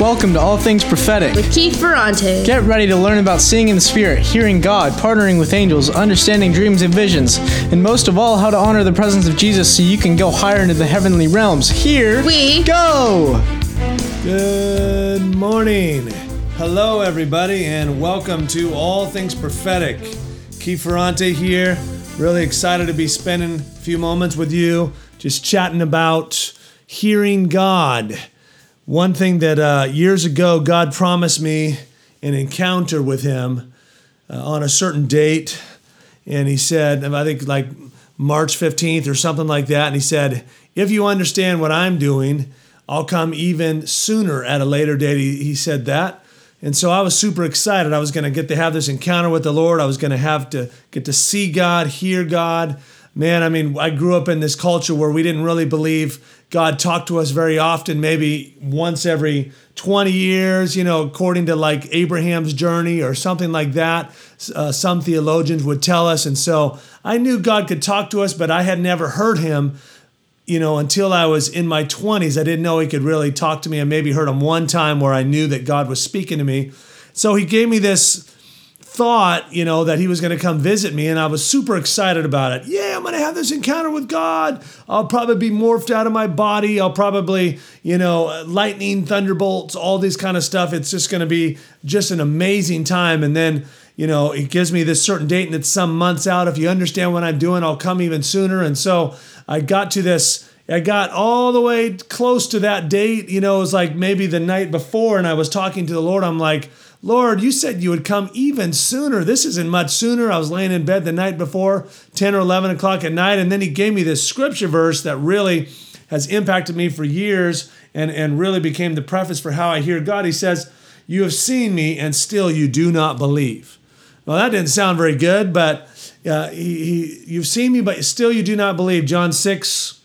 Welcome to All Things Prophetic. with Keith Ferrante. Get ready to learn about seeing in the Spirit, hearing God, partnering with angels, understanding dreams and visions, and most of all, how to honor the presence of Jesus so you can go higher into the heavenly realms. Here We- go! Good morning. Hello, everybody, and welcome to All Things Prophetic. Keith Ferrante here. Really excited to be spending a few moments with you, just chatting about hearing God. One thing that uh, years ago God promised me an encounter with Him uh, on a certain date, and He said, I think like March 15th or something like that, and He said, If you understand what I'm doing, I'll come even sooner at a later date. He, he said that. And so I was super excited. I was going to get to have this encounter with the Lord. I was going to have to get to see God, hear God. Man, I mean, I grew up in this culture where we didn't really believe God talked to us very often, maybe once every 20 years, you know, according to like Abraham's journey or something like that. Uh, some theologians would tell us. And so I knew God could talk to us, but I had never heard him you know, until I was in my 20s, I didn't know he could really talk to me. I maybe heard him one time where I knew that God was speaking to me. So he gave me this thought, you know, that he was going to come visit me, and I was super excited about it. Yeah, I'm going to have this encounter with God. I'll probably be morphed out of my body. I'll probably, you know, lightning, thunderbolts, all this kind of stuff. It's just going to be just an amazing time. And then, you know, it gives me this certain date, and it's some months out. If you understand what I'm doing, I'll come even sooner. And so I got to this. I got all the way close to that date. You know, it was like maybe the night before, and I was talking to the Lord. I'm like, Lord, you said you would come even sooner. This isn't much sooner. I was laying in bed the night before, 10 or 11 o'clock at night, and then He gave me this scripture verse that really has impacted me for years and, and really became the preface for how I hear God. He says, You have seen me, and still you do not believe. Well, that didn't sound very good, but uh, he, he, you've seen me, but still you do not believe. John 6,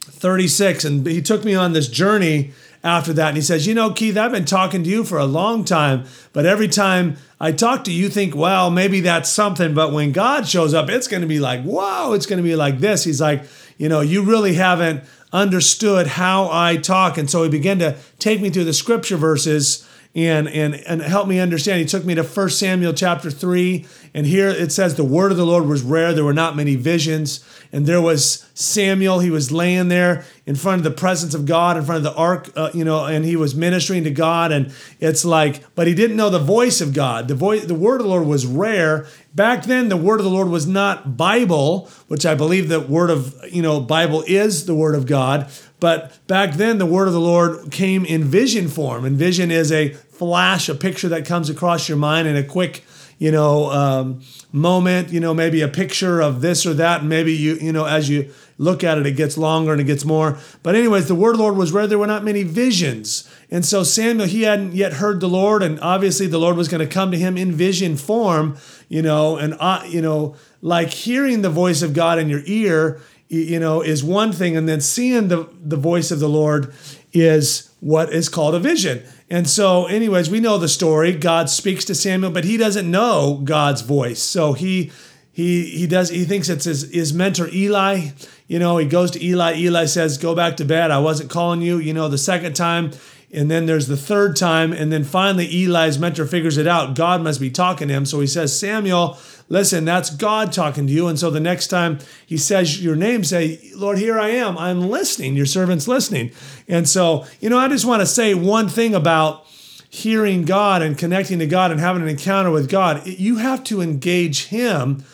36. And he took me on this journey after that. And he says, You know, Keith, I've been talking to you for a long time, but every time I talk to you, you think, well, maybe that's something. But when God shows up, it's going to be like, wow, it's going to be like this. He's like, You know, you really haven't understood how I talk. And so he began to take me through the scripture verses and and and help me understand. He took me to 1 Samuel chapter 3, and here it says the word of the Lord was rare. There were not many visions, and there was Samuel. He was laying there in front of the presence of God, in front of the ark, uh, you know, and he was ministering to God. And it's like, but he didn't know the voice of God. The voice, the word of the Lord was rare. Back then, the word of the Lord was not Bible, which I believe the word of you know Bible is the word of God. But back then, the word of the Lord came in vision form, and vision is a flash, a picture that comes across your mind in a quick, you know, um, moment. You know, maybe a picture of this or that, and maybe you, you know, as you look at it, it gets longer and it gets more. But anyways, the word of the Lord was rare. There were not many visions, and so Samuel he hadn't yet heard the Lord, and obviously the Lord was going to come to him in vision form. You know, and uh, you know, like hearing the voice of God in your ear you know, is one thing, and then seeing the the voice of the Lord is what is called a vision. And so, anyways, we know the story. God speaks to Samuel, but he doesn't know God's voice. So he he he does he thinks it's his, his mentor Eli. You know, he goes to Eli. Eli says, "Go back to bed. I wasn't calling you." You know, the second time. And then there's the third time. And then finally, Eli's mentor figures it out. God must be talking to him. So he says, Samuel, listen, that's God talking to you. And so the next time he says your name, say, Lord, here I am. I'm listening. Your servant's listening. And so, you know, I just want to say one thing about hearing God and connecting to God and having an encounter with God. You have to engage Him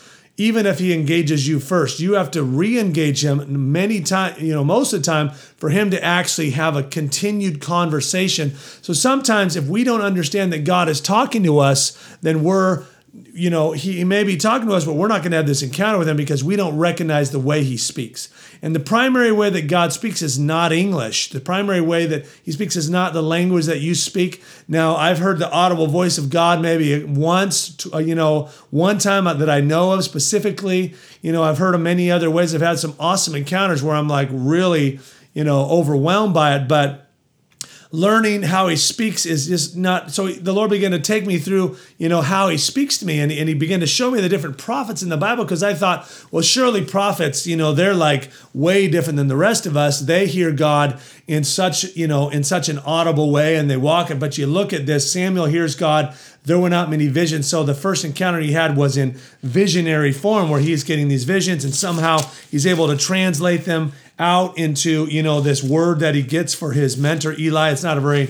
even if he engages you first you have to re-engage him many times you know most of the time for him to actually have a continued conversation. So sometimes if we don't understand that god is talking to us then we're you know, he may be talking to us, but we're not going to have this encounter with him because we don't recognize the way he speaks. And the primary way that God speaks is not English. The primary way that he speaks is not the language that you speak. Now, I've heard the audible voice of God maybe once, uh, you know, one time that I know of specifically. You know, I've heard of many other ways. I've had some awesome encounters where I'm like really, you know, overwhelmed by it. But learning how he speaks is just not so the lord began to take me through you know how he speaks to me and, and he began to show me the different prophets in the bible because i thought well surely prophets you know they're like way different than the rest of us. They hear god in such you know in such an audible way and they walk it. But you look at this samuel hears god. There were not many visions. So the first encounter he had was in visionary form where he's getting these visions and somehow he's able to translate them out into you know this word that he gets for his mentor Eli. It's not a very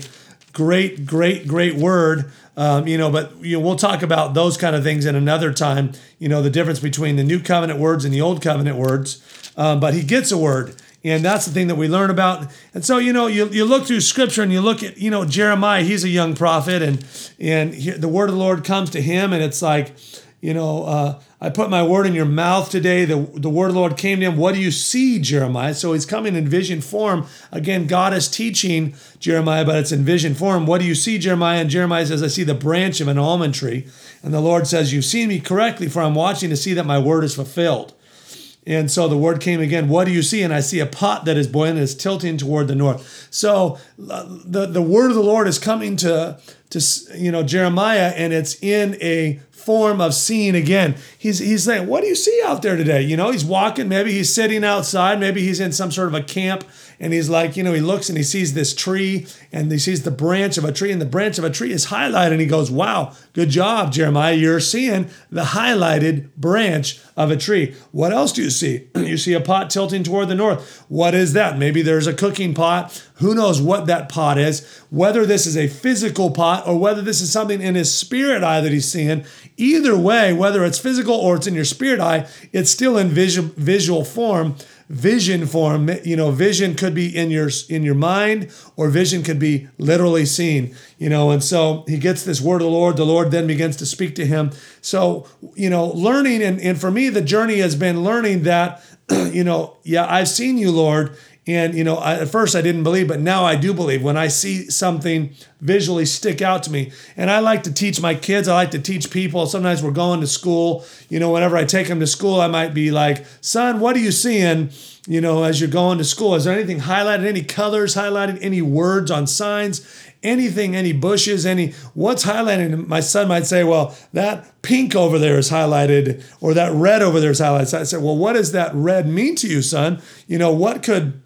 great, great, great word, um, you know. But you know, we'll talk about those kind of things in another time. You know, the difference between the new covenant words and the old covenant words. Um, but he gets a word, and that's the thing that we learn about. And so you know, you, you look through Scripture and you look at you know Jeremiah. He's a young prophet, and and he, the word of the Lord comes to him, and it's like you know, uh, I put my word in your mouth today. The, the word of the Lord came to him. What do you see, Jeremiah? So he's coming in vision form. Again, God is teaching Jeremiah, but it's in vision form. What do you see, Jeremiah? And Jeremiah says, I see the branch of an almond tree. And the Lord says, You've seen me correctly, for I'm watching to see that my word is fulfilled. And so the word came again, What do you see? And I see a pot that is boiling and is tilting toward the north. So uh, the, the word of the Lord is coming to, to you know Jeremiah, and it's in a form of seeing again. He's he's saying, "What do you see out there today?" You know, he's walking. Maybe he's sitting outside. Maybe he's in some sort of a camp, and he's like, you know, he looks and he sees this tree, and he sees the branch of a tree, and the branch of a tree is highlighted. And he goes, "Wow, good job, Jeremiah. You're seeing the highlighted branch of a tree. What else do you see? you see a pot tilting toward the north. What is that? Maybe there's a cooking pot. Who knows what that pot is? Whether this is a physical pot or whether this is something in his spirit eye that he's seeing, either way, whether it's physical or it's in your spirit eye, it's still in visual, visual form. Vision form you know vision could be in your in your mind or vision could be literally seen you know and so he gets this word of the lord. The lord then begins to speak to him. So you know learning and, and for me the journey has been learning that you know yeah i've seen you lord and, you know, I, at first I didn't believe, but now I do believe when I see something visually stick out to me. And I like to teach my kids, I like to teach people. Sometimes we're going to school, you know, whenever I take them to school, I might be like, son, what are you seeing? You know, as you're going to school, is there anything highlighted, any colors highlighted, any words on signs? anything, any bushes, any what's highlighted. My son might say, well, that pink over there is highlighted, or that red over there is highlighted. So I said, well, what does that red mean to you, son? You know, what could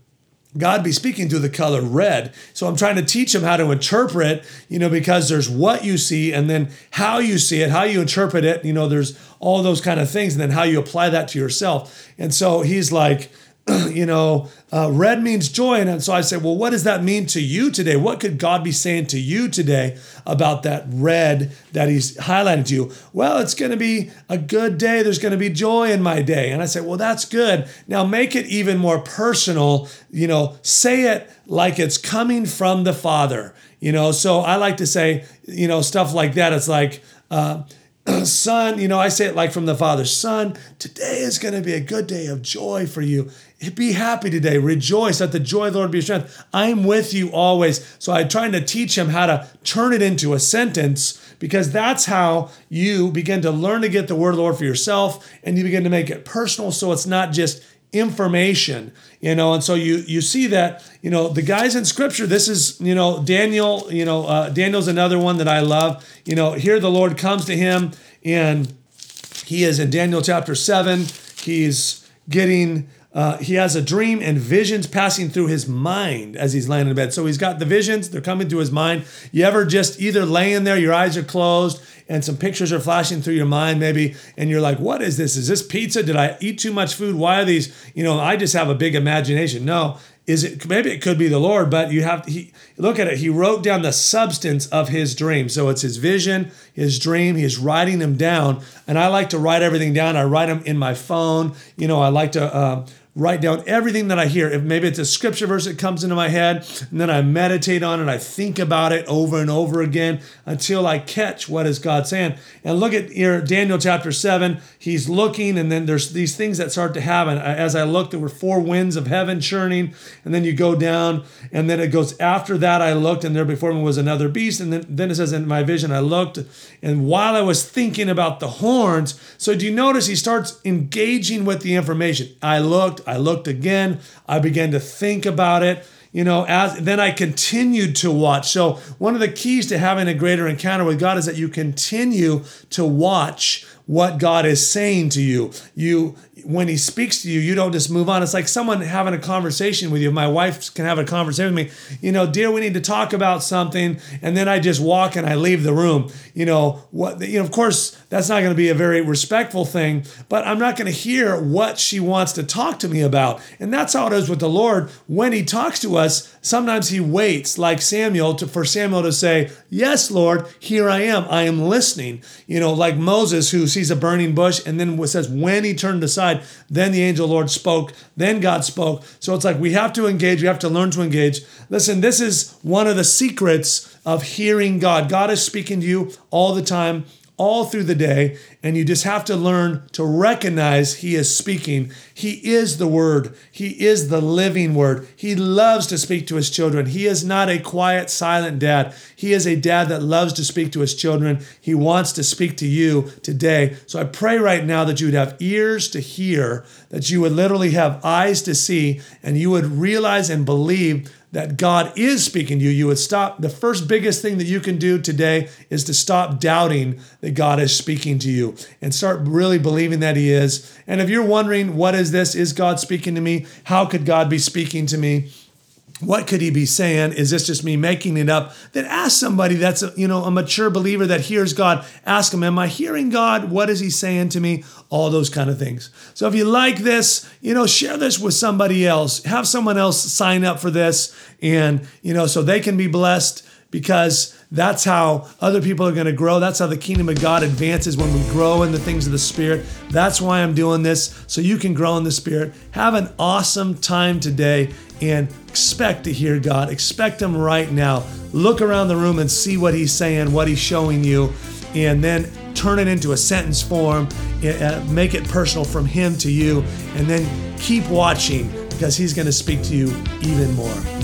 God be speaking through the color red. So I'm trying to teach him how to interpret, you know, because there's what you see and then how you see it, how you interpret it. You know, there's all those kind of things, and then how you apply that to yourself. And so he's like, you know, uh, red means joy. And so I say, well, what does that mean to you today? What could God be saying to you today about that red that He's highlighting to you? Well, it's going to be a good day. There's going to be joy in my day. And I say, well, that's good. Now make it even more personal. You know, say it like it's coming from the Father. You know, so I like to say, you know, stuff like that. It's like, uh, son, you know, I say it like from the Father, son, today is going to be a good day of joy for you. Be happy today. Rejoice. Let the joy of the Lord be your strength. I'm with you always. So I'm trying to teach him how to turn it into a sentence because that's how you begin to learn to get the word of the Lord for yourself and you begin to make it personal so it's not just information you know and so you you see that you know the guys in scripture this is you know daniel you know uh, daniel's another one that i love you know here the lord comes to him and he is in daniel chapter 7 he's getting uh, he has a dream and visions passing through his mind as he's laying in bed. So he's got the visions, they're coming through his mind. You ever just either laying there, your eyes are closed, and some pictures are flashing through your mind, maybe, and you're like, what is this? Is this pizza? Did I eat too much food? Why are these? You know, I just have a big imagination. No, is it maybe it could be the lord but you have he look at it he wrote down the substance of his dream so it's his vision his dream he's writing them down and i like to write everything down i write them in my phone you know i like to uh, write down everything that I hear. If maybe it's a scripture verse that comes into my head, and then I meditate on it, I think about it over and over again until I catch what is God saying. And look at here, Daniel chapter 7. He's looking, and then there's these things that start to happen. As I looked, there were four winds of heaven churning, and then you go down, and then it goes, after that I looked, and there before me was another beast. And then, then it says, in my vision I looked, and while I was thinking about the horns, so do you notice he starts engaging with the information? I looked, I looked again. I began to think about it. you know, as then I continued to watch. So one of the keys to having a greater encounter with God is that you continue to watch what God is saying to you. You when he speaks to you, you don't just move on. It's like someone having a conversation with you. My wife can have a conversation with me, you know, dear, we need to talk about something, and then I just walk and I leave the room. You know, what you know, of course, that's not going to be a very respectful thing, but I'm not going to hear what she wants to talk to me about. And that's how it is with the Lord. When he talks to us, sometimes he waits, like Samuel, to, for Samuel to say, Yes, Lord, here I am. I am listening. You know, like Moses, who sees a burning bush and then it says, When he turned aside, then the angel Lord spoke, then God spoke. So it's like we have to engage, we have to learn to engage. Listen, this is one of the secrets of hearing God. God is speaking to you all the time all through the day, and you just have to learn to recognize He is speaking. He is the Word, He is the living Word. He loves to speak to His children. He is not a quiet, silent dad. He is a dad that loves to speak to His children. He wants to speak to you today. So I pray right now that you would have ears to hear, that you would literally have eyes to see, and you would realize and believe that God is speaking to you, you would stop. The first biggest thing that you can do today is to stop doubting that God is speaking to you and start really believing that He is. And if you're wondering, what is this? Is God speaking to me? How could God be speaking to me? What could he be saying? Is this just me making it up? Then ask somebody that's a, you know a mature believer that hears God. Ask him, "Am I hearing God? What is He saying to me?" All those kind of things. So if you like this, you know, share this with somebody else. Have someone else sign up for this, and you know, so they can be blessed because that's how other people are going to grow. That's how the kingdom of God advances when we grow in the things of the Spirit. That's why I'm doing this, so you can grow in the Spirit. Have an awesome time today and expect to hear God. Expect Him right now. Look around the room and see what He's saying, what He's showing you, and then turn it into a sentence form, uh, make it personal from Him to you, and then keep watching because He's going to speak to you even more.